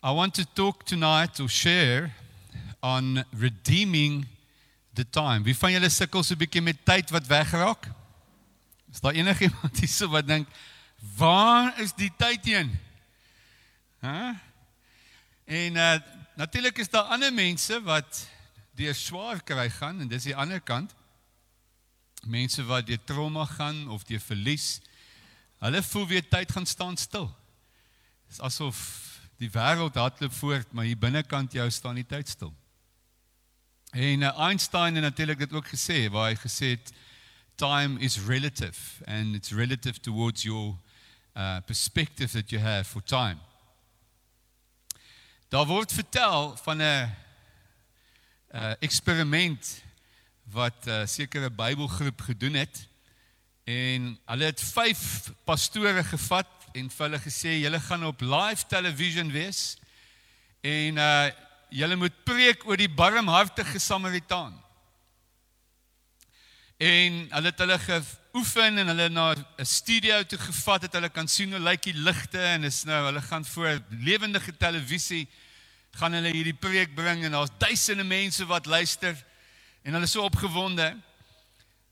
I want to talk tonight or share on redeeming the time. Wie van julle sukkel so 'n bietjie met tyd wat wegraak? Is daar enigiemand hierso wat dink, "Waar is die tyd heen?" Hæ? Huh? En uh natuurlik is daar ander mense wat deur swaar kry gaan en dis die ander kant. Mense wat deur trauma gaan of deur verlies. Hulle voel weer tyd gaan staan stil. Dis asof die wêreld hardloop voort, maar hier binnekant jou staan die tyd stil. En uh, Einstein het natuurlik dit ook gesê waar hy gesê het time is relative and it's relative towards your uh perspective that you have for time. Daar word vertel van 'n uh eksperiment wat 'n uh, sekere Bybelgroep gedoen het en hulle het 5 pastore gevat en vir hulle gesê julle gaan op live television wees en uh julle moet preek oor die barmhartige Samaritaan. En hulle het hulle geoefen en hulle na 'n studio toe gevat het hulle kan sien hoe lyk die ligte en is nou hulle gaan voor lewendige televisie gaan hulle hierdie preek bring en daar's duisende mense wat luister en hulle is so opgewonde.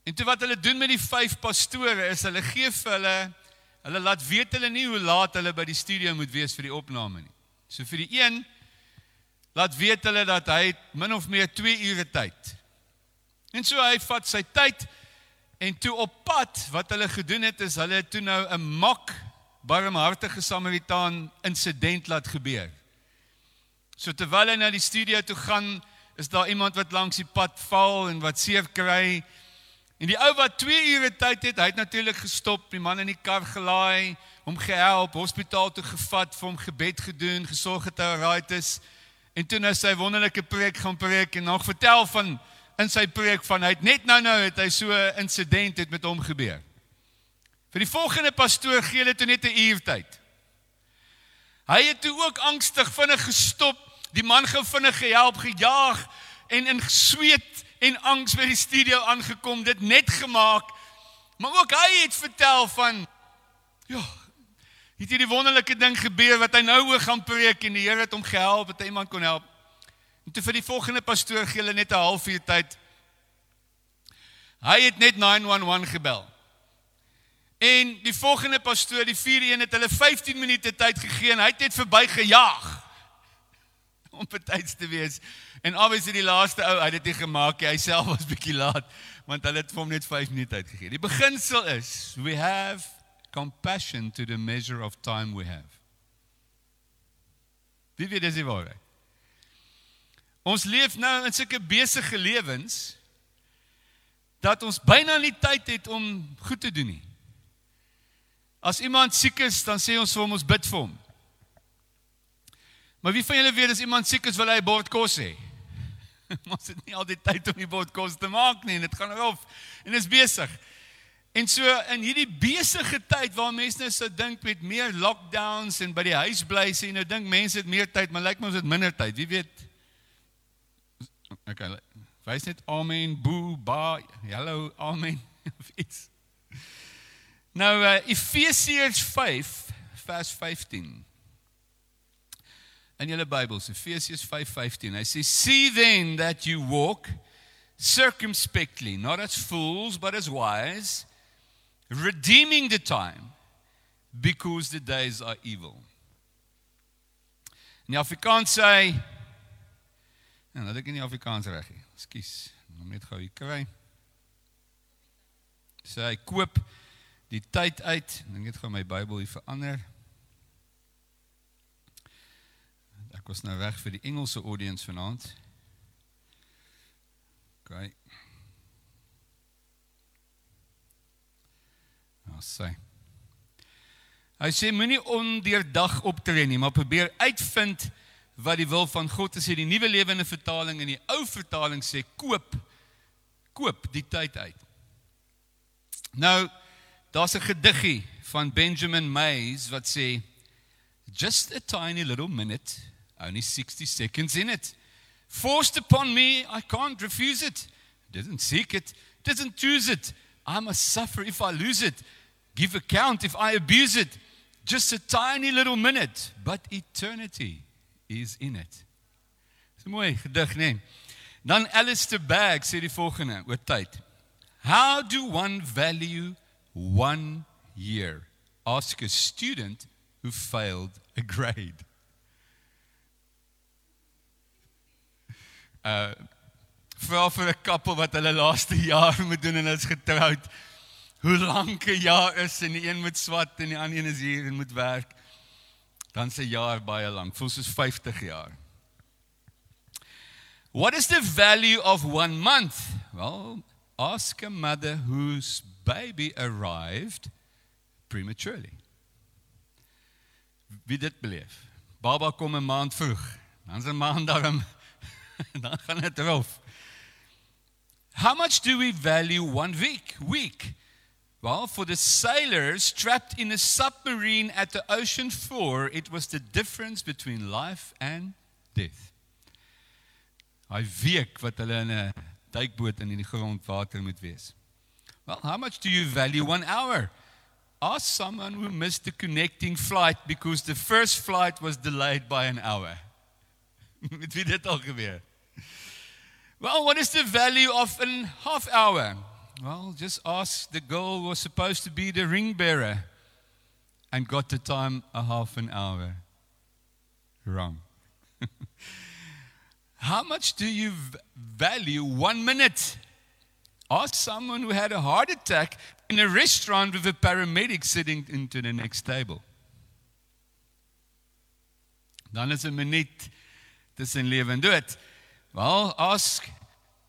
En toe wat hulle doen met die vyf pastore is hulle gee vir hulle Hulle laat weet hulle nie hoe laat hulle by die studio moet wees vir die opname nie. So vir die een laat weet hulle dat hy min of meer 2 ure tyd. En so hy vat sy tyd en toe op pad wat hulle gedoen het is hulle toe nou 'n mak barmhartige Samaritaan insident laat gebeur. So terwyl hy na die studio toe gaan, is daar iemand wat langs die pad val en wat seer kry En die ou wat 2 ure tyd het, hy het natuurlik gestop, die man in die kar gelaai, hom gehelp, hospitaal toe gevat, vir hom gebed gedoen, gesorg dat hy right is. En toe nou sy wonderlike preek gaan preek en nog vertel van in sy preek van hy het net nou nou het hy so 'n insident het met hom gebeur. Vir die volgende pastoor gee hulle toe net 'n uur tyd. Hy het toe ook angstig vinnig gestop, die man gou vinnig gehelp, gejaag en in sweet en angs by die studio aangekom, dit net gemaak. Maar ook hy het vertel van ja, het hierdie wonderlike ding gebeur wat hy nou oor gaan preek en die Here het hom gehelp, het iemand kon help. En toe vir die volgende pastoor gee hulle net 'n halfuur tyd. Hy het net 911 gebel. En die volgende pastoor, die vierde een het hulle 15 minute tyd gegee en hy het net verby gejaag om betyds te wees. En obviously die laaste ou het dit nie gemaak nie. Hy self was bietjie laat want hulle het vir hom net 5 minute uitgegee. Die beginsel is we have compassion to the measure of time we have. Wie weet dis die waarheid? Ons leef nou in sulke besige lewens dat ons byna nie tyd het om goed te doen nie. As iemand siek is, dan sê ons vir hom ons bid vir hom. Maar wie van julle weet as iemand siek is, wil hy 'n bord kos hê? Ons het nie al die tyd om die bord kos te maak nie en dit gaan rof en is besig. En so in hierdie besige tyd waar mense nou sou dink met meer lockdowns en by die huis bly sê nou dink mense het meer tyd, maar lyk my ons het minder tyd. Wie weet? Okay. Wys net amen, boo, ba, hello, amen of iets. Nou uh, Efesiërs 5 vers 15 in julle Bybels, Efesiërs 5:15. Hy sê, "See then that you walk circumspectly, not as fools, but as wise, redeeming the time, because the days are evil." In Afrikaans sê En nou, dat ek in Afrikaans reg is. Ekskuus, moet net gou hier kry. Sê koop die tyd uit. Ek net gou my Bybel hier verander. Ek was nou weg vir die Engelse audience vanaand. OK. Nou sê. Hy sê moenie ondeurdag optree nie, maar probeer uitvind wat die wil van God is. Die nuwe lewende vertaling en die ou vertaling sê koop koop die tyd uit. Nou daar's 'n gediggie van Benjamin Mays wat sê just a tiny little minute Only 60 seconds in it. Forced upon me, I can't refuse it. Didn't seek it, didn't choose it. I must suffer if I lose it. Give account if I abuse it. Just a tiny little minute, but eternity is in it. Dis 'n mooi gedig, né? Nee. Dan Alistair Begg sê die volgende oor tyd. How do one value one year? Ask a student who failed a grade. Uh vra vir 'n koppel wat hulle laaste jaar moet doen en hulle is getroud. Hoe lank 'n jaar is en die een moet swat en die ander een is hier en moet werk. Dan se jaar baie lank, voel soos 50 jaar. What is the value of one month? Well, ask a mother whose baby arrived prematurely. Wie dit beleef. Baba kom 'n maand vroeg. Dan se maand daarom dan gaan dit rof. How much do we value one week? Week. Well, for the sailors trapped in a submarine at the ocean floor, it was the difference between life and death. Hy week wat hulle in 'n duikboot in die grondwater moet wees. Well, how much do you value one hour? Ask someone who missed the connecting flight because the first flight was delayed by an hour. Met wie dit al gebeur? Well, what is the value of a half hour? Well, just ask the girl who was supposed to be the ring bearer and got the time a half an hour wrong. How much do you value one minute? Ask someone who had a heart attack in a restaurant with a paramedic sitting into the next table. Dan is 'n minuut tussen lewe en dood. Well, ask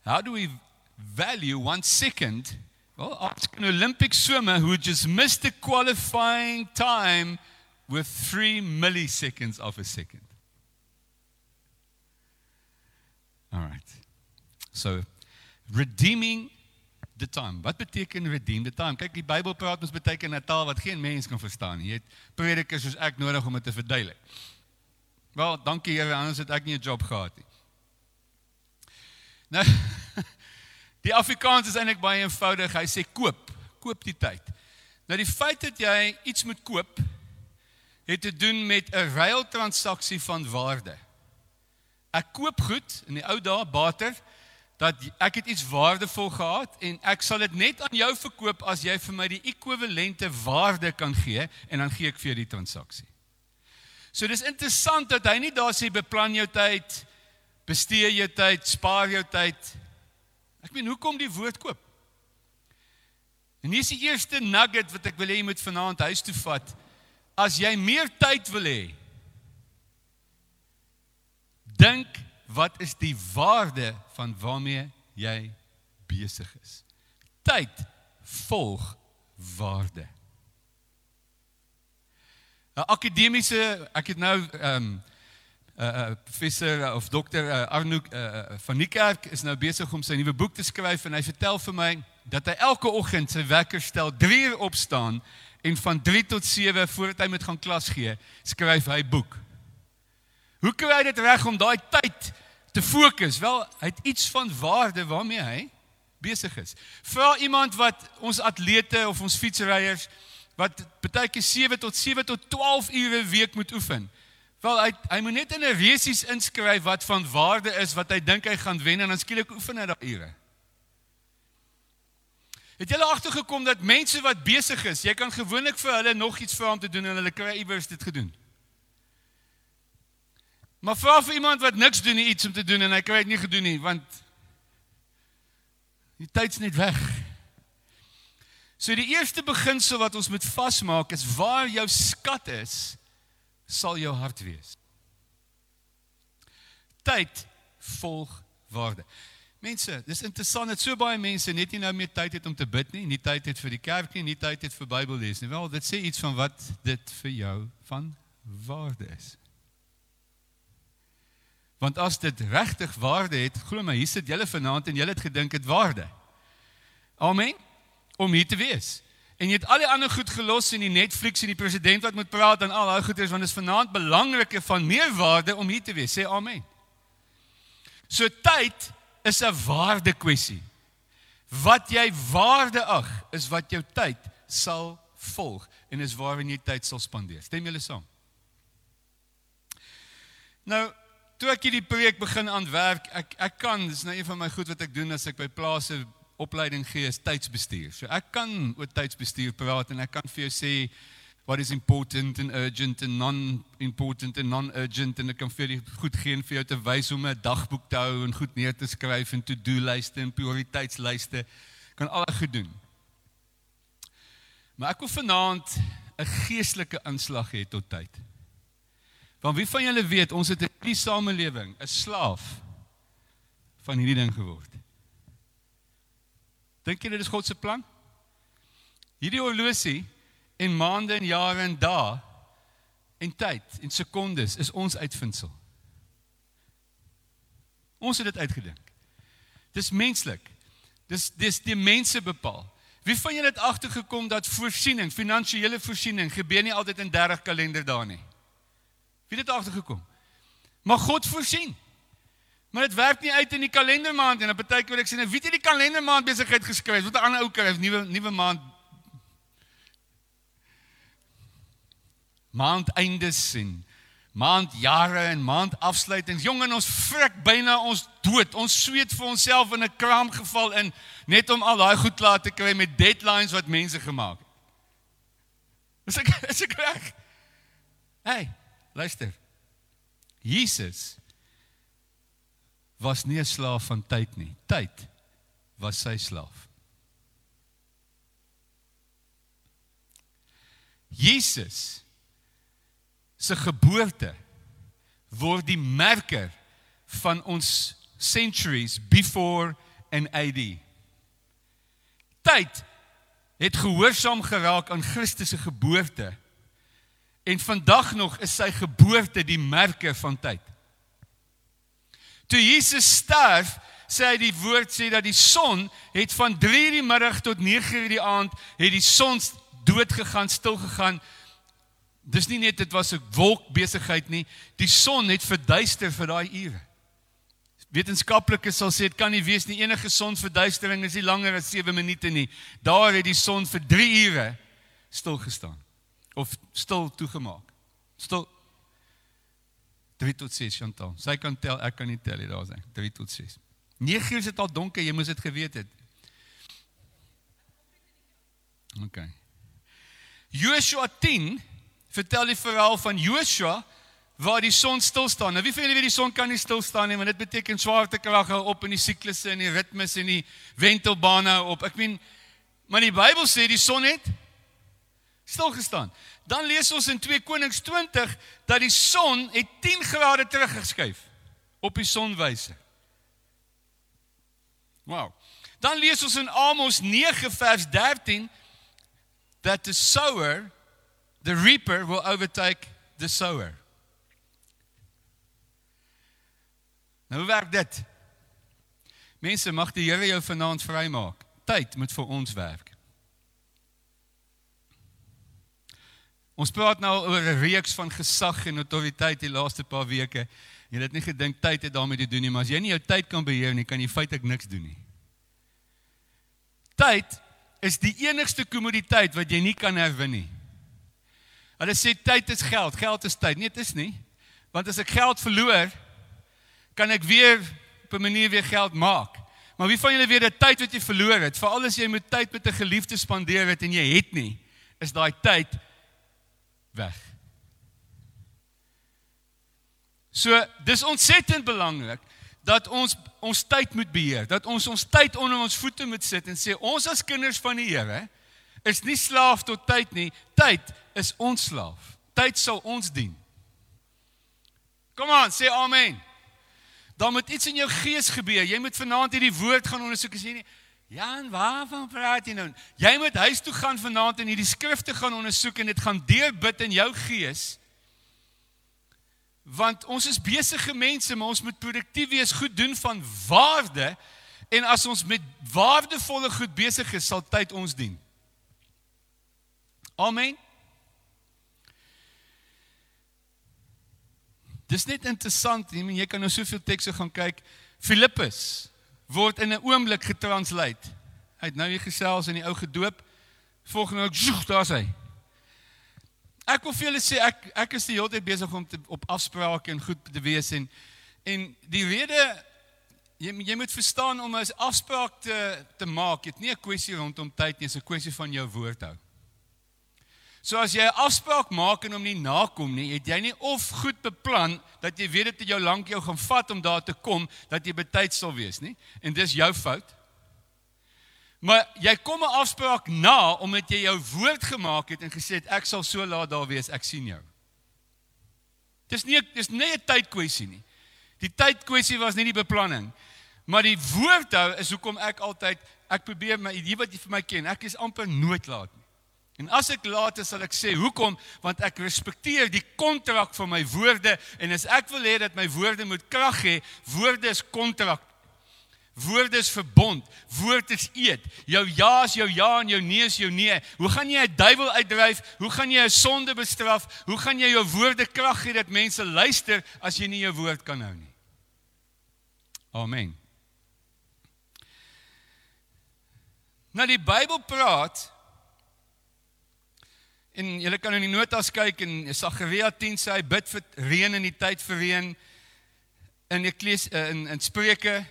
how do we value one second? Well, ask an Olympic swimmer who just missed the qualifying time with 3 milliseconds of a second. All right. So, redeeming the time. Wat beteken redeem the time? Kyk, die Bybel praat ons beteken 'n taal wat geen mens kan verstaan nie. Jy het predikers soos ek nodig om dit te verduidelik. Wel, dankie Here, anders het ek nie 'n job gehad nie. Nou Die Afrikaans is eintlik baie eenvoudig. Hy sê koop, koop die tyd. Nou die feit dat jy iets moet koop het te doen met 'n ruiltransaksie van waarde. Ek koop goed in die ou dae bater dat ek het iets waardevol gehad en ek sal dit net aan jou verkoop as jy vir my die ekwivalente waarde kan gee en dan gee ek vir jou die transaksie. So dis interessant dat hy nie daar sê beplan jou tyd, bestee jou tyd, spaar jou tyd. Ek meen, hoekom die woord koop? En hier is die eerste nugget wat ek wil hê jy moet vanaand huis toe vat. As jy meer tyd wil hê, dink wat is die waarde van waarmee jy besig is? Tyd volg waarde. 'n Akademiese, ek het nou ehm um, uh, professor of dokter uh, Arnoek uh, van Niekerk is nou besig om sy nuwe boek te skryf en hy vertel vir my dat hy elke oggend sy wekker stel 3 uur opstaan en van 3 tot 7 voordat hy met gaan klas gee, skryf hy boek. Hoe kry hy dit reg om daai tyd te fokus? Wel, hy het iets van waarde waarmee hy besig is. Vra iemand wat ons atlete of ons fietsryers wat baie keer 7 tot 7 tot 12 ure 'n week moet oefen. Wel hy hy moet net in 'n resies inskryf wat van waarde is wat hy dink hy gaan wen en dan skielik oefen hy daai ure. Het julle agtergekom dat mense wat besig is, jy kan gewoonlik vir hulle nog iets vra om te doen en hulle kry iewers dit gedoen. Maar vra vir iemand wat niks doen nie iets om te doen en hy kry dit nie gedoen nie want die tyd's net weg. So die eerste beginsel wat ons moet vasmaak is waar jou skat is, sal jou hart wees. Tyd volg waarde. Mense, dis interessant dat so baie mense net nie nou meer tyd het om te bid nie, nie tyd het vir die kerk nie, nie tyd het vir Bybel lees nie. Wel, dit sê iets van wat dit vir jou van waarde is. Want as dit regtig waarde het, glo my, hier sit julle vanaand en julle het gedink dit waarde. Amen. Om hier te wees. En jy het al die ander goed gelos in die Netflix en die president wat moet praat en al daai goeders want dit is vanaand belangriker van meer waarde om hier te wees. Sê amen. So tyd is 'n waarde kwessie. Wat jy waarde ag, is wat jou tyd sal volg en is waarin jy tyd sal spandeer. Stem julle saam? Nou, toe ek hierdie projek begin aanwerk, ek ek kan, dis nou een van my goed wat ek doen as ek by plase opleiding gee, is tydsbestuur. So ek kan oor tydsbestuur praat en ek kan vir jou sê what is important and urgent and non-important and non-urgent en ek kan vir jou goed gee en vir jou te wys hoe om 'n dagboek te hou en goed neer te skryf en to-do lyste en prioriteitslyste kan al gedoen. Maar ek wil vanaand 'n geestelike inslag hê tot tyd. Want wie van julle weet ons het in die samelewing 'n slaaf van hierdie ding geword? Dink jy dit is God se plan? Hierdie horlosie en maande en jare en dae en tyd en sekondes is ons uitvindsel. Ons het dit uitgedink. Dis menslik. Dis dis die mense bepaal. Wie van julle het agtergekom dat voorsiening, finansiële voorsiening gebeur nie altyd in 30 kalenderdae nie? Wie het dit agtergekom? Maar God voorsien. Maar dit werk nie uit in die kalendermaand en op 'n tydjie wat ek sien, wie het die kalendermaand besigheid geskryf? Wat 'n ander ou kry, nuwe nuwe maand maandeindes en maandjare en maandafsluitings. Jong en ons frik byna ons dood. Ons sweet vir onsself in 'n kraamgeval in net om al daai goed klaar te kry met deadlines wat mense gemaak het. Is ek is ek reg? Hey, luister. Jesus was nie 'n slaaf van tyd nie. Tyd was sy slaaf. Jesus se geboorte word die merker van ons centuries before and AD. Tyd het gehoorsaam geraak aan Christus se geboorte. En vandag nog is sy geboorte die merker van tyd. Toe Jesus sterf, sê hy die woord sê dat die son het van 3:00 die middag tot 9:00 die aand het die son dood gegaan, stil gegaan Dis nie net dit was 'n wolkbesigheid nie. Die son het verduister vir daai ure. Wetenskaplikes sal sê dit kan nie wees nie. Enige sonverduistering is nie langer as 7 minute nie. Daar het die son vir 3 ure stil gestaan of stil toegemaak. Stil 3 tot 6 Chantal. Sy kan tel, ek kan nie tel nie, daar's hy. 3 tot 6. 9 uur is dit al donker, jy moes dit geweet het. OK. Joshua 10 vertel die verhaal van Joshua waar die son stil staan. Nou wie van julle weet die son kan nie stil staan nie want dit beteken swaartekrag hou op in die siklusse en die ritmes en die wentelbane hou op. Ek meen maar die Bybel sê die son het stil gestaan. Dan lees ons in 2 Konings 20 dat die son het 10 grade teruggeskuif op die sonwyse. Wow. Dan lees ons in Amos 9 vers 13 dat die sower the reaper will overtake the sower. Nou werk dit. Mense mag die Here jou vanaand vrymaak. Tyd moet vir ons werk. Ons praat nou oor 'n reeks van gesag en autoriteit die laaste paar weke. Jy het nie gedink tyd het daarmee te doen nie, maar as jy nie jou tyd kan beheer nie, kan jy feitelik niks doen nie. Tyd is die enigste kommoditeit wat jy nie kan herwin nie. Hulle sê tyd is geld, geld is tyd. Nee, dit is nie. Want as ek geld verloor, kan ek weer op 'n manier weer geld maak. Maar wie van julle weet dat tyd wat jy verloor het, veral as jy met tyd met 'n geliefde spandeer het en jy het nie, is daai tyd weg. So, dis ontsettend belangrik dat ons ons tyd moet beheer, dat ons ons tyd onder ons voete moet sit en sê ons as kinders van die Here is nie slaaf tot tyd nie. Tyd is ons slaaf. Tyd sal ons dien. Kom aan, sê amen. Dan moet iets in jou gees gebeur. Jy moet vanaand hierdie woord gaan ondersoek as jy nie Jan, waarvan praat jy nou? Jy moet huis toe gaan vanaand en hierdie skrifte gaan ondersoek en dit gaan deurbid in jou gees. Want ons is besige mense, maar ons moet produktief wees, goed doen van waarde. En as ons met waardevolle goed besig is, sal tyd ons dien. Amen. Dis net interessant, jy, jy kan nou soveel tekste gaan kyk. Filippus word in 'n oomblik getranslate. Hy het nou hier gesels in die ou gedoop. Volgende ook, "Joeg, daar's hy." Ek wil vir julle sê ek ek is die hele tyd besig om te, op afsprake en goed te wees en en die rede jy jy moet verstaan om 'n afspraak te te maak, dit nie 'n kwessie rondom tyd nie, dit is 'n kwessie van jou woord hou. So as jy 'n afspraak maak en hom nie nakom nie, het jy nie of goed beplan dat jy weet dit jou lank jou gaan vat om daar te kom dat jy betyds sal wees nie en dis jou fout. Maar jy kom 'n afspraak na omdat jy jou woord gemaak het en gesê het ek sal so laat daar wees, ek sien jou. Dis nie dis nie 'n tydkwessie nie. Die tydkwessie was nie die beplanning. Maar die woord hou is hoekom ek altyd ek probeer my idee wat jy vir my ken, ek is amper nooit laat nie. En as ek laat is, sal ek sê hoekom? Want ek respekteer die kontrak van my woorde en as ek wil hê dat my woorde moet krag hê, woorde is kontrak. Woorde is verbond. Woord is eed. Jou ja is jou ja en jou nee is jou nee. Hoe gaan jy 'n duiwel uitdryf? Hoe gaan jy 'n sonde bestraf? Hoe gaan jy jou woorde krag gee dat mense luister as jy nie jou woord kan hou nie? Amen. Nou die Bybel praat en julle kan in die notas kyk en Sagaria 10 sê hy bid vir reën in die tyd vir reën in Eklesie in in Spreuke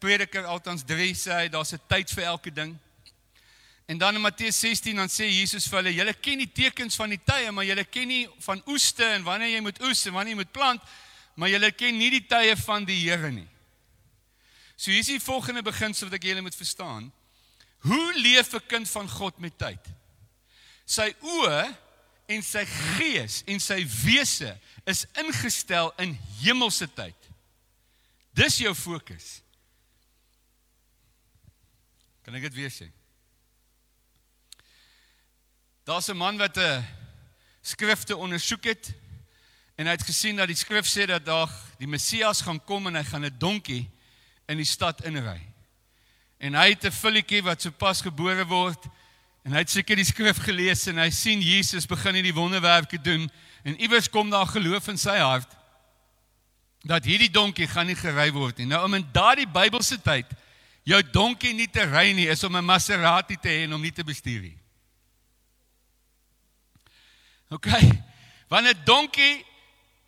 Prediker altans 3 sê hy daar's 'n tyd vir elke ding. En dan in Matteus 16 dan sê Jesus vir hulle: "Julle ken die tekens van die tye, maar julle ken nie van oeste en wanneer jy moet oes en wanneer jy moet plant, maar julle ken nie die tye van die Here nie." So hier is die volgende beginsel wat ek julle moet verstaan. Hoe leef 'n kind van God met tyd? Sy oë en sy gees en sy wese is ingestel in hemelse tyd. Dis jou fokus. Kan ek dit weer sê? Daar's 'n man wat 'n skrifte ondersoek het en hy het gesien dat die skrif sê dat daar die Messias gaan kom en hy gaan 'n donkie in die stad inry. En hy het 'n filletjie wat sopas gebore word en hy het seker die skrif gelees en hy sien Jesus begin hierdie wonderwerke doen en iewers kom daar geloof in sy hart dat hierdie donkie gaan nie gery word nie. Nou om in daardie Bybelse tyd jou donkie nie te ry nie is om 'n Maserati te hê en om nie te bestuur nie. OK. Wanneer 'n donkie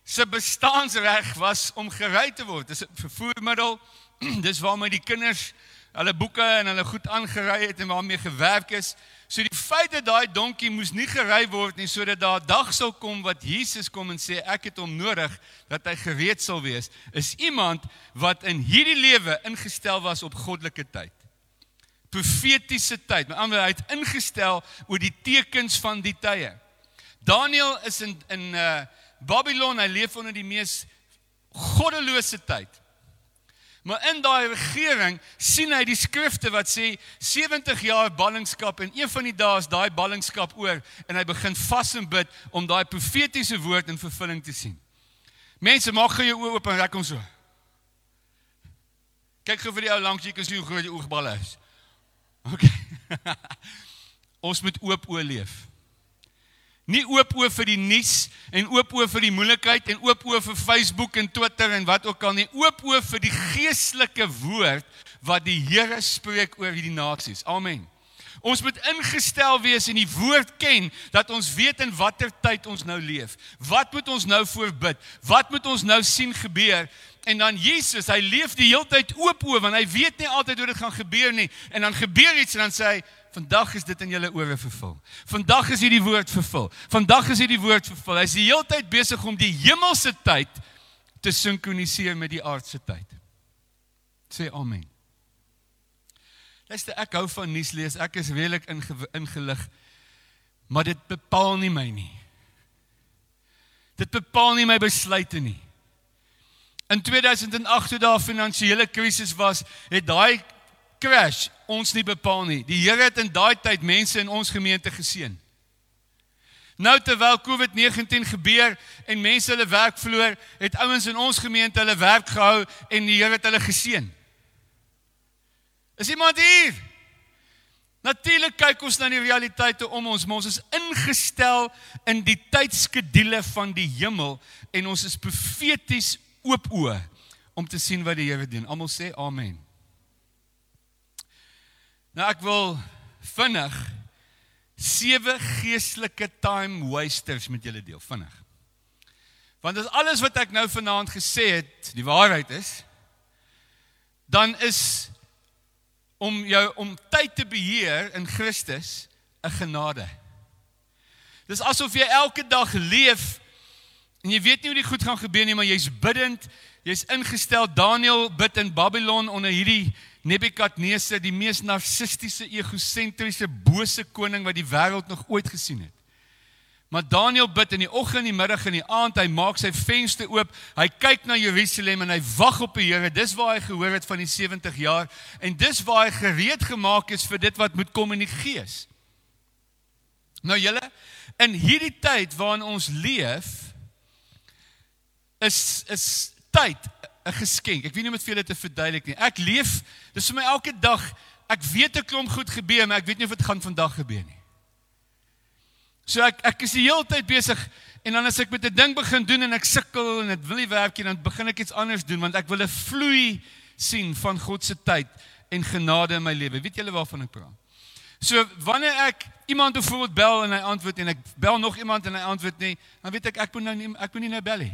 se bestaansreg was om gery te word, dis 'n vervoermiddel. Dis waarmee die kinders hulle boeke en hulle goed aangery het en waarmee gewerk is. So die feit dat daai donkie moes nie gery word nie sodat daar 'n dag sou kom wat Jesus kom en sê ek het hom nodig dat hy gereed sal wees, is iemand wat in hierdie lewe ingestel was op goddelike tyd. Profetiese tyd. Met ander woorde, hy het ingestel oor die tekens van die tye. Daniel is in in uh Babylon, hy leef onder die mees goddelose tyd. Maar in daai regering sien hy die skrifte wat sê 70 jaar ballingskap en een van die dae is daai ballingskap oor en hy begin vas en bid om daai profetiese woord in vervulling te sien. Mense, maak gou jou oë oop en rek hom so. Kyk gou vir die ou langs jy kan sien hoe groot die oogballe is. OK. Ons moet oop oë leef. Nie oop oë vir die nuus en oop oë vir die moeilikheid en oop oë vir Facebook en Twitter en wat ook al nie. Oop oë vir die geestelike woord wat die Here spreek oor hierdie nasies. Amen. Ons moet ingestel wees en die woord ken dat ons weet in watter tyd ons nou leef. Wat moet ons nou voorbid? Wat moet ons nou sien gebeur? En dan Jesus, hy leef die hele tyd oop oë want hy weet nie altyd hoe dit gaan gebeur nie. En dan gebeur iets en dan sê hy Vandag is dit in julle ore vervul. Vandag is hierdie woord vervul. Vandag is hierdie woord vervul. Hy is die hele tyd besig om die hemelse tyd te sinkroniseer met die aardse tyd. Sê amen. Luister, ek hou van nuus lees. Ek is redelik ingelig. Maar dit bepaal nie my nie. Dit bepaal nie my besluite nie. In 2008 toe daar 'n finansiële krisis was, het daai crash ons nie bepaal nie. Die Here het in daai tyd mense in ons gemeente geseën. Nou terwyl COVID-19 gebeur en mense hulle werk verloor, het ouens in ons gemeente hulle werk gehou en die Here het hulle geseën. Is iemand hier? Natuurlik kyk ons na die realiteite om ons, maar ons is ingestel in die tydskedule van die hemel en ons is profeties oop oë om te sien wat die Here doen. Almal sê amen. Nou ek wil vinnig sewe geestelike time wasters met julle deel vinnig. Want as alles wat ek nou vanaand gesê het, die waarheid is, dan is om jou om tyd te beheer in Christus 'n genade. Dis asof jy elke dag leef en jy weet nie hoe dit goed gaan gebeur nie, maar jy's bidtend, jy's ingestel. Daniel bid in Babylon onder hierdie Nebukadneser, die mees narcistiese, egosentriese, bose koning wat die wêreld nog ooit gesien het. Maar Daniel bid in die oggend, die middag en die aand. Hy maak sy venster oop. Hy kyk na Jerusalem en hy wag op die Here. Dis waar hy gehoor het van die 70 jaar en dis waar hy gereed gemaak is vir dit wat moet kom in die gees. Nou julle, in hierdie tyd waarin ons leef is is tyd 'n geskenk. Ek weet nie om dit vir julle te verduidelik nie. Ek leef, dis vir my elke dag. Ek weet 'n klomp goed gebeur, maar ek weet nie of dit gaan vandag gebeur nie. So ek ek is die hele tyd besig en dan as ek met 'n ding begin doen en ek sukkel en dit wil nie werk nie, dan begin ek iets anders doen want ek wil 'n vloei sien van God se tyd en genade in my lewe. Weet julle waarvan ek praat? So wanneer ek iemand byvoorbeeld bel en hy antwoord en ek bel nog iemand en hy antwoord nie, dan weet ek ek moet nou nie ek moet nie nou bel nie.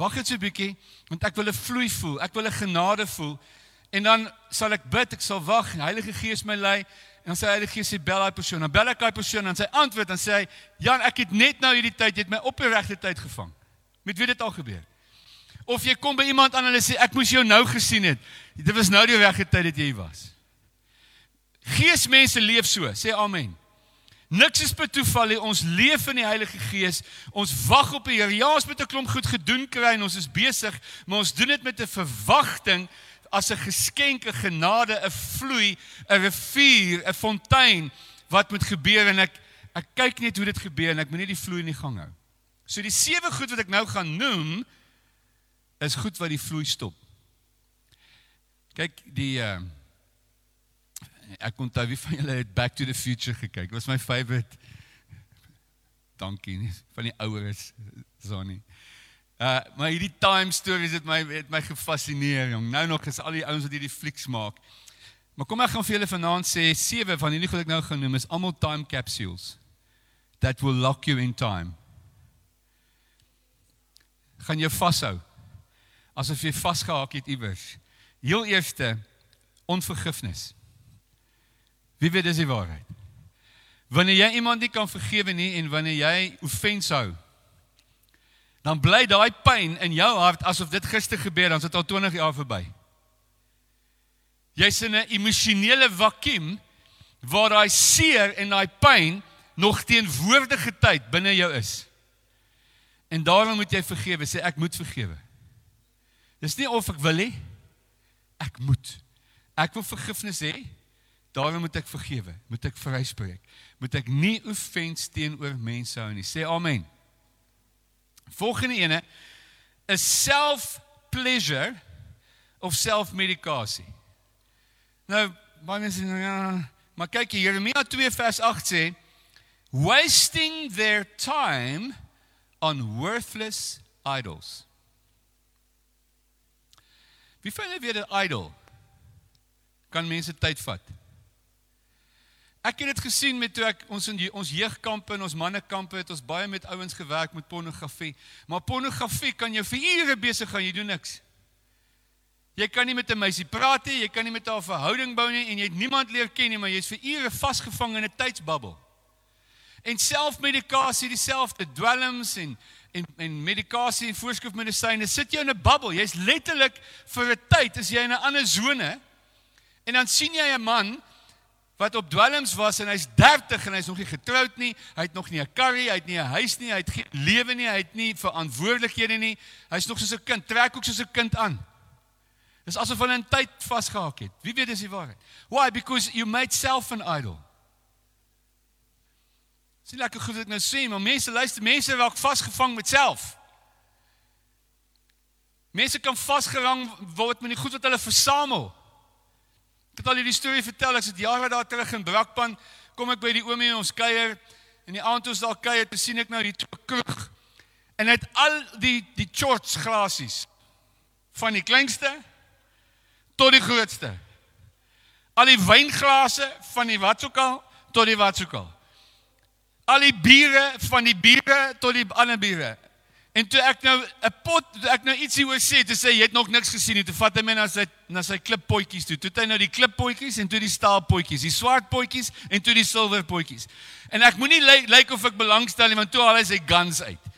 Wag net so 'n bietjie want ek wil 'n vloei voel. Ek wil 'n genade voel. En dan sal ek bid, ek sal wag, Heilige Gees my lei En dan sê die Gees bel daai persoon. Dan bel ek daai persoon en sy antwoord dan sê hy Jan, ek het net nou hierdie tyd, jy het my op die regte tyd gevang. Met wie dit al gebeur? Of jy kom by iemand aan en hulle sê ek moes jou nou gesien het. Dit was nou die regte tyd dat jy hier was. Geesmense leef so, sê amen. Niks is per toeval nie. Ons leef in die Heilige Gees. Ons wag op die Here. Ja, ons moet 'n klomp goed gedoen kry en ons is besig, maar ons doen dit met 'n verwagting as 'n geskenk, 'n genade, 'n vloei, 'n rivier, 'n fontein wat moet gebeur en ek ek kyk net hoe dit gebeur en ek moet net die vloei in die gang hou. So die sewe goed wat ek nou gaan noem is goed wat die vloei stop. Kyk, die uh ek onthou wie van julle het Back to the Future gekyk. Dit was my favorite. Dankie nie van die oueres Sonny. Uh maar hierdie time stories het my het my gefassineer jong. Nou nog is al die ouens wat hierdie flieks maak. Maar kom ek gaan vir julle vanaand sê sewe van hierdie goed ek nou genoem is almal time capsules that will lock you in time. Gaan jou vashou. Asof jy vasgehak het iewers. Heel eerste onvergifnis. Wie weet dis die waarheid? Wanneer jy iemand nie kan vergewe nie en wanneer jy offense hou, dan bly daai pyn in jou hart asof dit gister gebeur, dan is dit al 20 jaar verby. Jy's in 'n emosionele vakuum waar daai seer en daai pyn nog teenwoordige tyd binne jou is. En daarom moet jy vergewe, sê ek moet vergewe. Dis nie of ek wil nie. Ek moet. Ek wil vergifnis hê. Daarom moet ek vergewe, moet ek vryspreek. Moet ek nie offens teenoor mense hou nie. Sê amen. Volgende ene is self pleasure of self medikasie. Nou, baie mense sê ja, maar kyk hier Jeremia 2 vers 8 sê wasting their time on worthless idols. Wie vind jy weer 'n idol? Kan mense tyd vat? Ek het dit gesien met toe ek ons in die, ons jeugkampe en ons mannekampe het ons baie met ouens gewerk met pornografie. Maar pornografie kan jou vir ure besig gaan, jy doen niks. Jy kan nie met 'n meisie praat nie, jy kan nie met haar 'n verhouding bou nie en jy het niemand leer ken nie, maar jy's vir ure vasgevang in 'n tydsbubbel. En selfmedikasie dieselfde, dwelms en en en medikasie en voorskrifmedisyne sit jou in 'n bubbel. Jy's letterlik vir 'n tyd as jy in 'n ander sone en dan sien jy 'n man wat op dwelms was en hy's 30 en hy's nog nie getroud nie. Hy het nog nie 'n karry, hy het nie 'n huis nie, hy het geen lewe nie, hy het nie verantwoordelikhede nie. Hy's nog soos 'n kind, trek ook soos 'n kind aan. Dis asof hy in tyd vasgehak het. Wie weet dis die waarheid? Why? Because you made self an idol. Sien lekker goed wat ek nou sê, maar mense luister, mense raak vasgevang met self. Mense kan vasgerang word met die goed wat hulle versamel. Ek het al hierdie storie vertel, ek sit jare daar terug in Brakpan, kom ek by die oomie en ons kuier en die aand ons daar kuier, te sien ek nou die kroeg. En hy het al die die shorts glasies van die kleinste tot die grootste. Al die wynglase van die wat ook al tot die wat sou al. Die bure van die bure tot die ander bure. En toe ek nou 'n pot, ek nou ietsie oor sê, toe sê jy het nog niks gesien nie. Toe vat hy my na sy na sy klippotjies toe. Toe het hy nou die klippotjies en toe die staalpotjies, die swart potjies en toe die silwer potjies. En ek moenie lyk like of ek belangstel nie, want toe haal hy sy guns uit.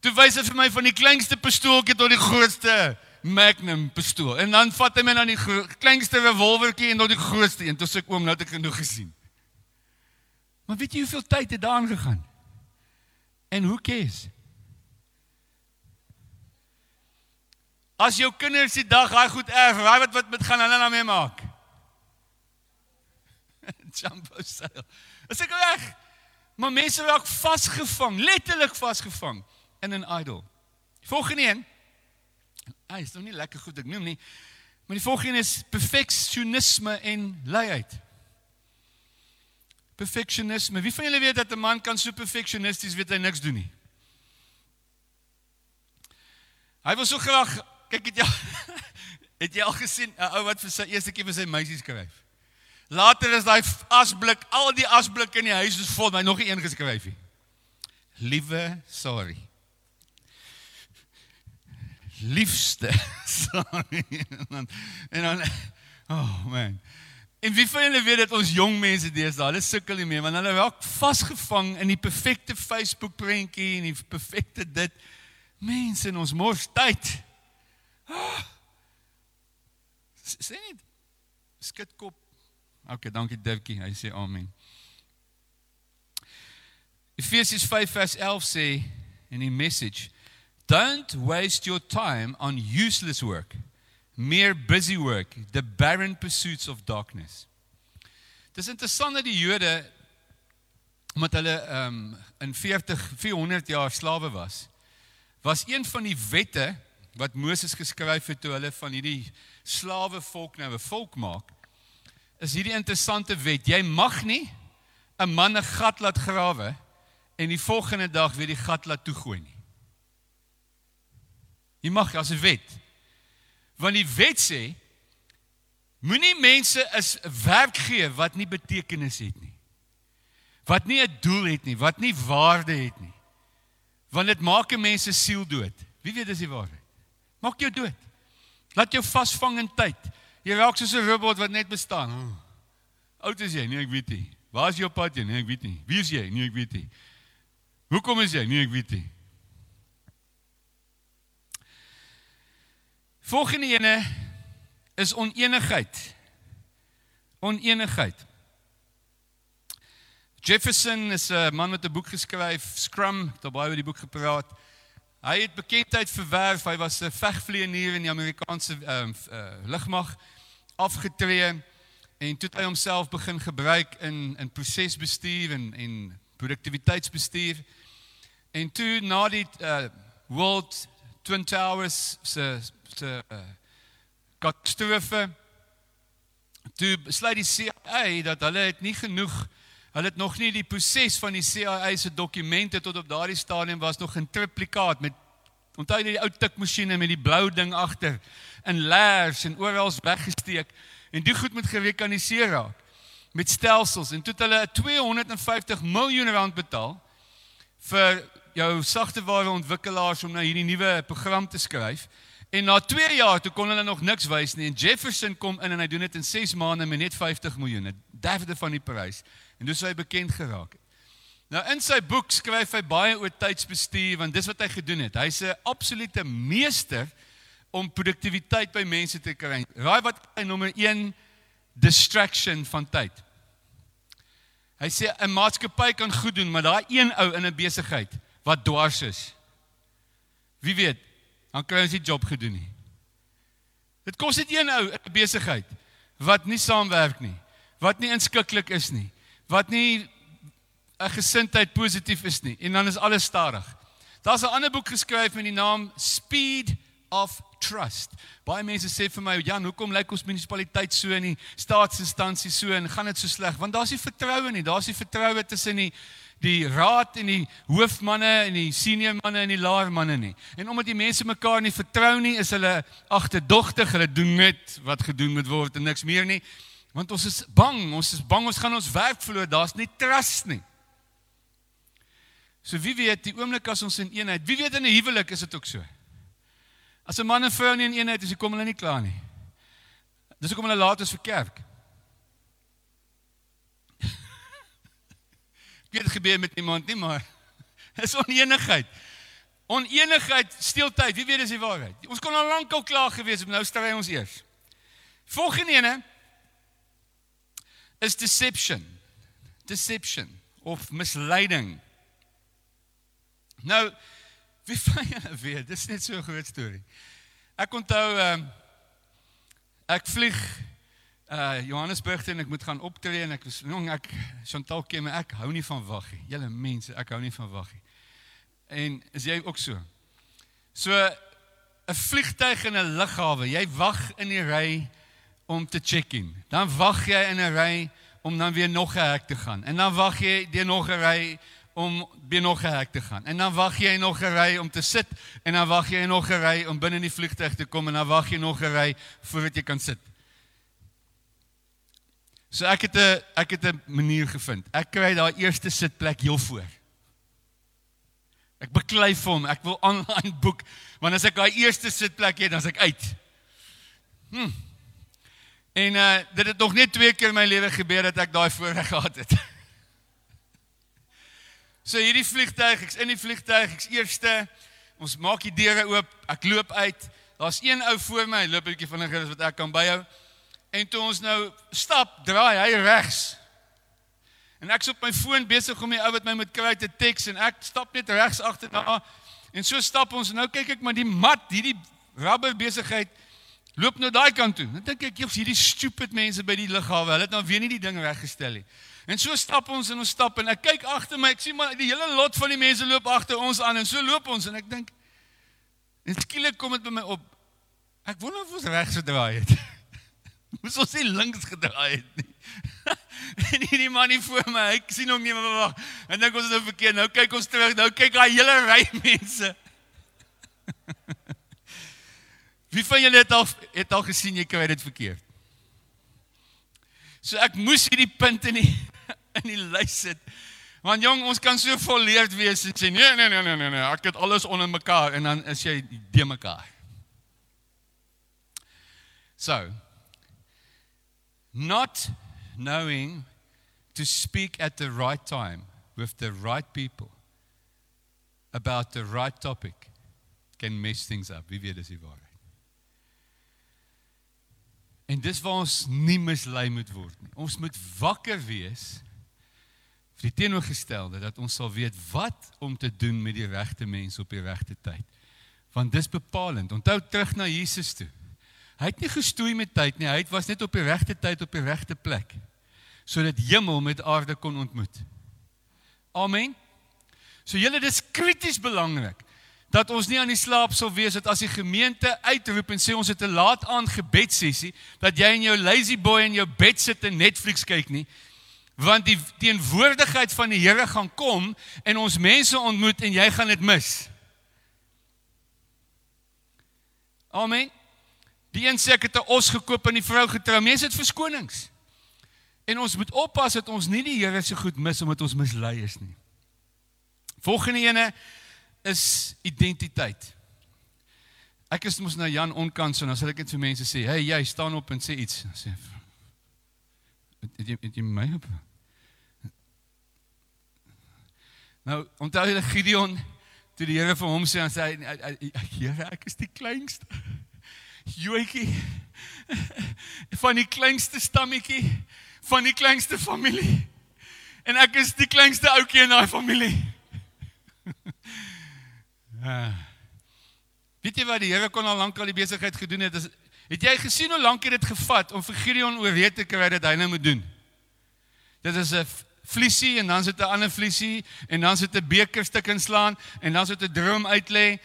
Toe wys hy vir my van die kleinste pistooltjie tot die grootste Magnum pistool. En dan vat hy my na die kleinste revolvertjie en tot die grootste een. Toe sê ek oom, nou het ek genoeg gesien. Maar weet jy hoeveel tyd het daarin gegaan? En hoe kees? As jou kinders die dag daai goed erf, raai wat wat met gaan hulle nou mee maak? Jumbo sail. Is ek reg? Maar mense raak vasgevang, letterlik vasgevang in 'n idol. Volgende een. Hy is nog nie lekker goed ek noem nie. Maar die volgende is perfeksionisme en luiheid. Perfeksionisme. Wie van julle weet dat 'n man kan so perfeksionisties weet hy niks doen nie? Hy wil so graag Kyk het jy het jy al gesien 'n ou wat vir sy eerste keer vir sy meisie skryf. Later is daai asblik, al die asblikke in die huis is vol, maar nog nie een geskryf nie. Liewe, sorry. Liefste, sorry. En dan, en dan oh man. En wie van julle weet dat ons jong mense deesdae, hulle sukkel nie meer want hulle raak vasgevang in die perfekte Facebook prentjie en die perfekte dit. Mense ons mors tyd. Sê net skud kop. OK, dankie Dirkie. Hy sê amen. Efesiërs 5 vers 11 sê in die message, don't waste your time on useless work, mere busy work, the barren pursuits of darkness. Dis interessant dat die Jode omdat hulle um in 40 400 jaar slawe was, was een van die wette wat Moses geskryf het toe hulle van hierdie slawe volk nou 'n volk maak, is hierdie interessante wet. Jy mag nie 'n man 'n gat laat grawe en die volgende dag weer die gat laat toegooi nie. Jy mag as 'n wet. Want die wet sê moenie mense is werk gee wat nie betekenis het nie. Wat nie 'n doel het nie, wat nie waarde het nie. Want dit maak 'n mens se siel dood. Wie weet dis die waarheid? Maak jou dood. Laat jou vasvang in tyd. Jy raak soos 'n robot wat net bestaan. Oh. Oud is jy? Nee, ek weet nie. Waar is jou pad jy? Nee, ek weet nie. Wie is jy? Nee, ek weet nie. Hoekom is jy? Nee, ek weet nie. Volgende ene is onenigheid. Onenigheid. Jefferson is 'n man met 'n boek geskryf, Scrum, daar baie oor die boek gepraat. Hy het bekendheid verwerf. Hy was 'n vegvlieënier in die Amerikaanse ehm uh, uh, lugmag afgetree en toe het hy homself begin gebruik in in prosesbestuur en en produktiwiteitsbestuur. En toe na die uh, World Twin Towers se se uh, katastrofe toe besluit die CIA dat hulle het nie genoeg Hulle het nog nie die proses van die CIA se dokumente tot op daardie stadium was nog in triplikaat met onthou jy die ou tikmasjiene met die blou ding agter in leers en oral weggesteek en dit goed moet gerekaniseer raak met stelsels en toe het hulle 250 miljoen rand betaal vir jou sagteware ontwikkelaars om nou hierdie nuwe program te skryf en na 2 jaar toe kon hulle nog niks wys nie en Jefferson kom in en hy doen dit in 6 maande met net 50 miljoen 'n derde van die prys En dis hoe hy bekend geraak het. Nou in sy boek skryf hy baie oor tydsbestuur want dis wat hy gedoen het. Hy's 'n absolute meester om produktiwiteit by mense te kry. Raai wat hy nommer 1 distraction van tyd. Hy sê 'n maatskappy kan goed doen, maar daai een ou in 'n besigheid wat dwars is. Wie weet, dan kry hy sy job gedoen nie. Dit kos net een ou in 'n besigheid wat nie saamwerk nie, wat nie inskikkelik is nie wat nie 'n gesindheid positief is nie en dan is alles stadig. Daar's 'n ander boek geskryf met die naam Speed of Trust. Baie mense sê vir my, "Jan, hoekom lyk ons munisipaliteit so in die staatsinstansie so en gaan dit so sleg?" Want daar's nie vertroue nie. Daar's nie vertroue tussen die die raad en die hoofmanne en die senior manne en die laer manne nie. En omdat die mense mekaar nie vertrou nie, is hulle agterdogtig. Hulle doen net wat gedoen moet word en niks meer nie. Want ons is bang, ons is bang ons gaan ons werk verloor. Daar's nie trust nie. So wie weet die oomblik as ons in eenheid, wie weet in 'n huwelik is dit ook so. As 'n man en vrou nie in eenheid is, kom hulle nie klaar nie. Dis hoekom hulle laat is vir kerk. Ek weet dit gebeur met iemand nie, maar is onenigheid. Onenigheid steel tyd. Wie weet dis die waarheid? Ons kon al lank al klaar gewees het, nou stry ons eers. Volgende ene is deception. Deception of misleiding. Nou, wie van julle weet, dis net so 'n groot storie. Ek onthou ehm um, ek vlieg uh Johannesburg toe en ek moet gaan optree en ek was jong ek Chantal ken my ek hou nie van wag nie. Julle mense, ek hou nie van wag nie. En is jy ook so? So 'n vliegtyg in 'n lughawe, jy wag in die ry om te check-in. Dan wag jy in 'n ry om dan weer nog 'n hek te gaan. En dan wag jy deur nog 'n ry om weer nog 'n hek te gaan. En dan wag jy nog 'n ry om te sit en dan wag jy nog 'n ry om binne in die vliegtuig te kom en dan wag jy nog 'n ry voordat jy kan sit. So ek het 'n ek het 'n manier gevind. Ek kry daai eerste sitplek heel voor. Ek beklei vir hom. Ek wil online boek want as ek daai eerste sitplek het, dan is ek uit. Hm. En uh dit het nog net twee keer in my lewe gebeur dat ek daai voorreg gehad het. So hierdie vliegtyg, ek's in die vliegtyg, ek's eerste. Ons maak die deure oop. Ek loop uit. Daar's een ou voor my, loop 'n bietjie vinniger as wat ek kan byhou. En toe ons nou stap, draai hy regs. En ek's op my foon besig om die ou wat my moet kry te teks en ek stap net regs agterna. En so stap ons en nou kyk ek maar die mat, hierdie rubber besigheid loop nou daai kant toe. Dan dink ek jy's hierdie stupid mense by die lughawe. Hulle het nou weer nie die ding reggestel nie. En so stap ons en ons stap en ek kyk agter my. Ek sien maar die hele lot van die mense loop agter ons aan en so loop ons en ek dink en skielik kom dit by my op. Ek wonder of ons reg gedraai het. Moes ons nie links gedraai het nie. en hierdie man hier voor my, ek sien hom nie maar wag. En dink ons is nou verkeerd. Nou kyk ons terug. Nou kyk daai hele ry mense. Wie van julle het al het al gesien jy kry dit verkeerd? So ek moes hierdie punt in die in die lys sit. Want jong, ons kan so volleerd wees en sê nee nee nee nee nee, nee ek het alles onder mekaar en dan is jy de mekaar. So not knowing to speak at the right time with the right people about the right topic can mess things up. Wie weet dis die waarheid. En dis waar ons nie mislei moet word nie. Ons moet wakker wees vir die teenoorgestelde dat ons sal weet wat om te doen met die regte mense op die regte tyd. Want dis bepalend. Onthou terug na Jesus toe. Hy het nie gestoei met tyd nie. Hy was net op die regte tyd op die regte plek sodat hemel met aarde kon ontmoet. Amen. So julle dis krities belangrik dat ons nie aan die slaap sal wees dat as die gemeente uitroep en sê ons het 'n laat aand gebedsessie dat jy in jou lazy boy in jou bed sit en Netflix kyk nie want die teenwoordigheid van die Here gaan kom en ons mense ontmoet en jy gaan dit mis. Amen. Die een sê ek het 'n os gekoop en die vrou getrou. Mense het verskonings. En ons moet oppas dat ons nie die Here se goed mis omdat ons mislei is nie. Volgende ene is identiteit. Ek is mos nou Jan onkant so, dan sal ek net vir mense sê, "Hey, jy staan op en sê iets." Dan sê het jy het jy my op? Nou, onthou jy Gideon toe die Here vir hom sê en sê "Here, ek is die kleinste." Joetjie van die kleinste stammetjie van die kleinste familie. En ek is die kleinste ouetjie in daai familie. Uh, weet jy wat die Here kon al lank al die besigheid gedoen het? Is, het jy gesien hoe lank dit gevat om vir Gideon oorreed te kry dat hy nou moet doen? Dit is 'n vliesie en dan sit 'n ander vliesie en dan sit 'n bekerstuk inslaan en dan sit 'n droom uitlê.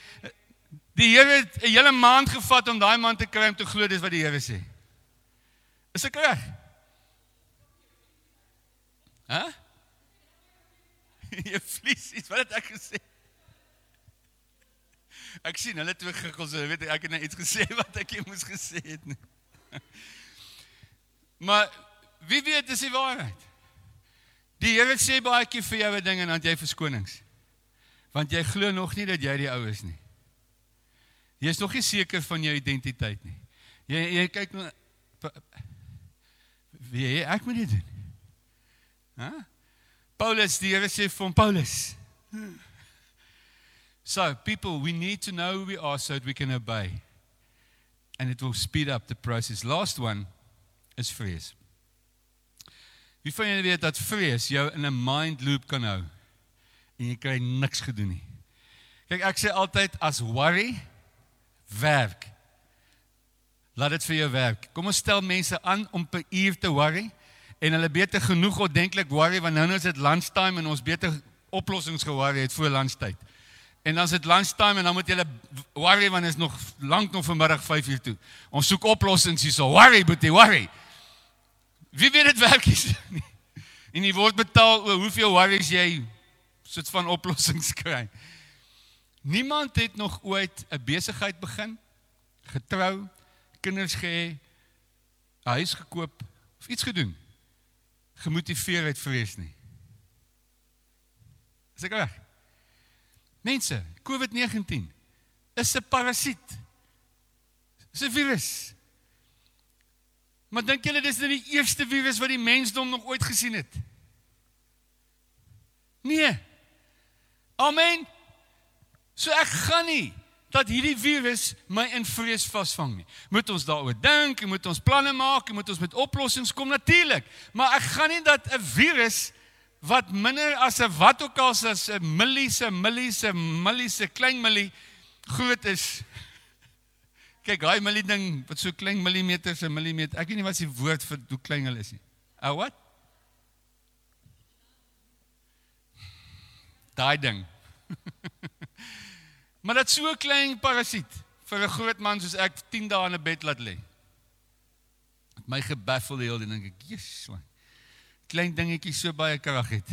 Die Here het 'n hele maand gevat om daai man te kry om te glo dis wat die Here sê. Is ek reg? Hæ? Huh? Jy vliesies, wat het ek gesê? Ek sien hulle twee giggels, weet ek, het net iets gesê wat ek nie moes gesê het nie. Maar wie weet dis die waarheid. Die Here sê baie keer vir jou 'n ding en dan jy verskonings. Want jy glo nog nie dat jy die ou is nie. Jy is nog nie seker van jou identiteit nie. Jy jy kyk nou wie ek moet dit doen. Hæ? Paulus die Here sê vir Paulus. So, people, we need to know who we are so that we can obey. And it will speed up the process. Last one is vrees. Wie van julle weet dat vrees jou in 'n mind loop kan hou en jy kry niks gedoen nie. Kyk, ek sê altyd as worry werk. Laat dit vir jou werk. Kom ons stel mense aan om per uur te worry en hulle beter genoeg ordentlik worry want nou nou is dit lunchtime en ons beter oplossings geworry het voor lunchtyd. En dan is dit lunchtime en dan moet jy worry want is nog lank nog vanmiddag 5uur toe. Ons soek oplossings hierso. Worry, boetie, worry. Wie weet dit werk nie. En jy word betaal oor hoeveel worries jy soort van oplossings kry. Niemand het nog ooit 'n besigheid begin, getrou, kinders gehê, 'n huis gekoop of iets gedoen gemotiveer uit vrees nie. Is ek reg? Mense, COVID-19 is 'n parasiet. Dis 'n virus. Maar dink julle dis nou die eerste virus wat die mensdom nog ooit gesien het? Nee. Amen. So ek gaan nie dat hierdie virus my in vrees vasvang nie. Moet ons daaroor dink, moet ons planne maak, moet ons met oplossings kom natuurlik. Maar ek gaan nie dat 'n virus wat minder as 'n wat ook al as 'n millie se millie se millie se klein millie groot is Kyk, daai millie ding wat so klein millimeter se millimeter. Ek weet nie wat se woord vir hoe klein hulle is nie. A wat? Daai ding. maar dit so klein parasiet vir 'n groot man soos ek 10 dae in 'n bed laat lê. My gebaffel heel en dink ek, "Jesus." Klein dingetjie so baie krag het.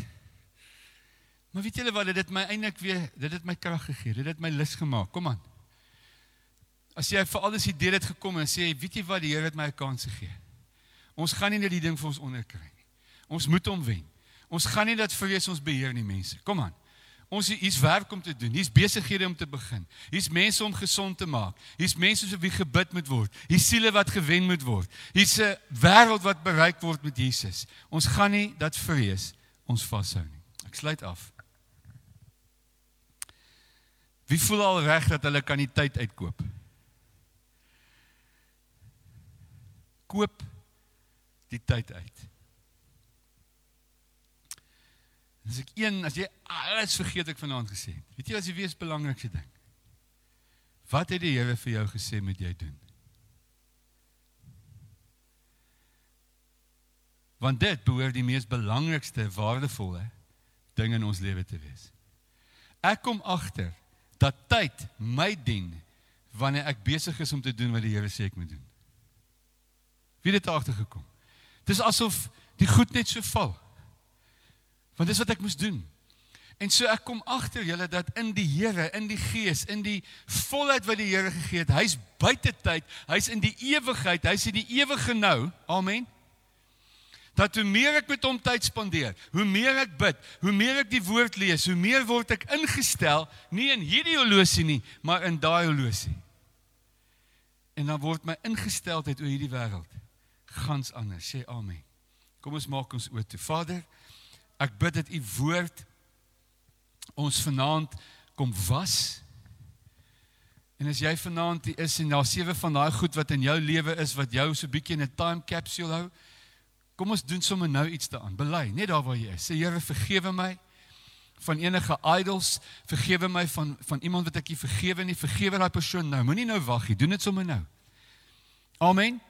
Maar weet julle wat dit my eintlik weer dit het my krag gegee. Dit het my lus gemaak. Kom aan. As jy vir alles idee het gekom en sê, weet jy wat, die Here het my 'n kans gegee. Ons gaan nie net die ding vir ons onderkry nie. Ons moet hom wen. Ons gaan nie dat vrees ons beheer nie, mense. Kom aan. Ons hier's werk om te doen. Hier's besighede om te begin. Hier's mense om gesond te maak. Hier's mense vir wie gebid moet word. Hier's siele wat gewen moet word. Hier's 'n wêreld wat bereik word met Jesus. Ons gaan nie dat vrees ons vashou nie. Ek sluit af. Wie voel al reg dat hulle kan die tyd uitkoop? koop die tyd uit. As ek een, as jy alles vergeet ek vanaand gesê het. Weet jy wat is die wees belangrikste ding? Wat het die Here vir jou gesê moet jy doen? Want dit behoort die mees belangrikste, waardevolle ding in ons lewe te wees. Ek kom agter dat tyd my dien wanneer ek besig is om te doen wat die Here sê ek moet doen. Wie het daar agtergekom? Dis asof die goed net so val. Want dis wat ek moes doen. En so ek kom agter julle dat in die Here, in die Gees, in die volheid wat die Here gegee het, hy's buite tyd, hy's in die ewigheid, hy's in die ewige nou. Amen. Dat hoe meer ek met hom tyd spandeer, hoe meer ek bid, hoe meer ek die woord lees, hoe meer word ek ingestel nie in hierdie horlosie nie, maar in daai horlosie. En dan word my ingesteldheid oor hierdie wêreld gans anders. Sê amen. Kom ons maak ons oop toe. Vader, ek bid dat u woord ons vanaand kom was. En as jy vanaand hier is en daar sewe van daai goed wat in jou lewe is wat jou so bietjie in 'n time capsule hou, kom ons doen sommer nou iets daaraan. Bely, net daar waar jy is. Sê Here, vergewe my van enige idols, vergewe my van van iemand wat ek nie vergewe nie. Vergewe daai persoon nou. Moenie nou wag nie. Doen dit sommer nou. Amen.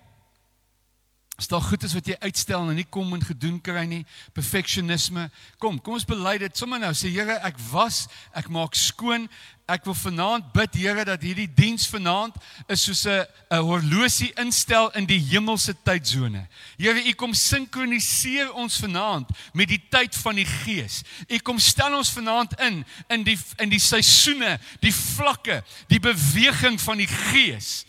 As daar goed is wat jy uitstel en nie kom en gedoen kry nie, perfeksionisme. Kom, kom ons bely dit sommer nou. Sê Here, ek was, ek maak skoon. Ek wil vanaand bid Here dat hierdie diens vanaand is soos 'n 'n horlosie instel in die hemelse tydsone. Here, U kom sinkroniseer ons vanaand met die tyd van die Gees. U kom stel ons vanaand in in die in die seisoene, die vlakke, die beweging van die Gees.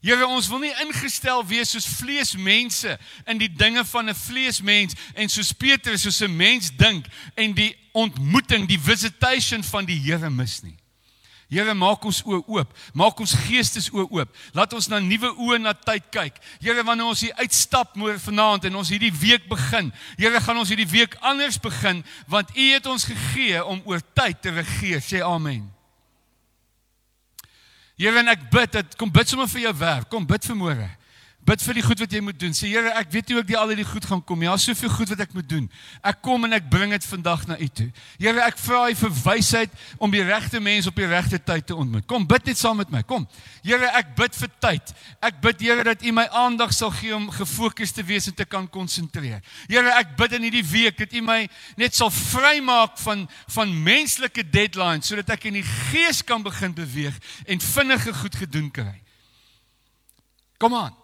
Here, ons wil nie ingestel wees soos vleesmense in die dinge van 'n vleesmens en soos Petrus soos 'n mens dink en die ontmoeting, die visitation van die Here mis nie. Here maak ons oë oop, maak ons geestes oë oop. Laat ons na nuwe oë na tyd kyk. Here wanneer ons hier uitstap môre vanaand en ons hierdie week begin. Here gaan ons hierdie week anders begin want U het ons gegee om oor tyd te regeer. Sê amen. Here en ek bid dat kom bid sommer vir jou werk. Kom bid vir môre. Bid vir die goed wat jy moet doen. Sê Here, ek weet nie hoe ek die al hierdie goed gaan kom nie. Daar's soveel goed wat ek moet doen. Ek kom en ek bring dit vandag na U toe. Here, ek vra U vir wysheid om die regte mense op die regte tyd te ontmoet. Kom bid net saam met my. Kom. Here, ek bid vir tyd. Ek bid Here dat U my aandag sal gee om gefokus te wees en te kan konsentreer. Here, ek bid in hierdie week dat U my net sal vrymaak van van menslike deadlines sodat ek in die gees kan begin beweeg en vinnige goed gedoen kry. Kom aan.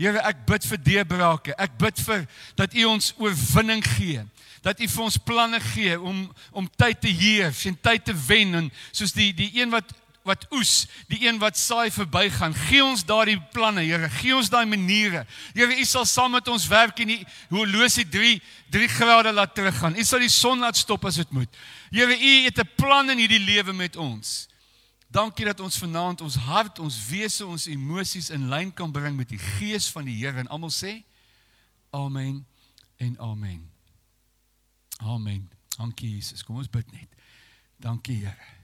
Here, ek bid vir deurbrake. Ek bid vir dat U ons oorwinning gee. Dat U vir ons planne gee om om tyd te heers en tyd te wen en soos die die een wat wat oes, die een wat saai verbygaan. Gee ons daardie planne, Here. Gee ons daai maniere. Here, U sal saam met ons werk en die horlosie 3 3 grade laat teruggaan. U sal die son laat stop as dit moet. Here, U het 'n plan in hierdie lewe met ons. Dankie dat ons vanaand ons hart, ons wese, ons emosies in lyn kan bring met die gees van die Here en almal sê amen en amen. Amen. Dankie Jesus. Kom ons bid net. Dankie Here.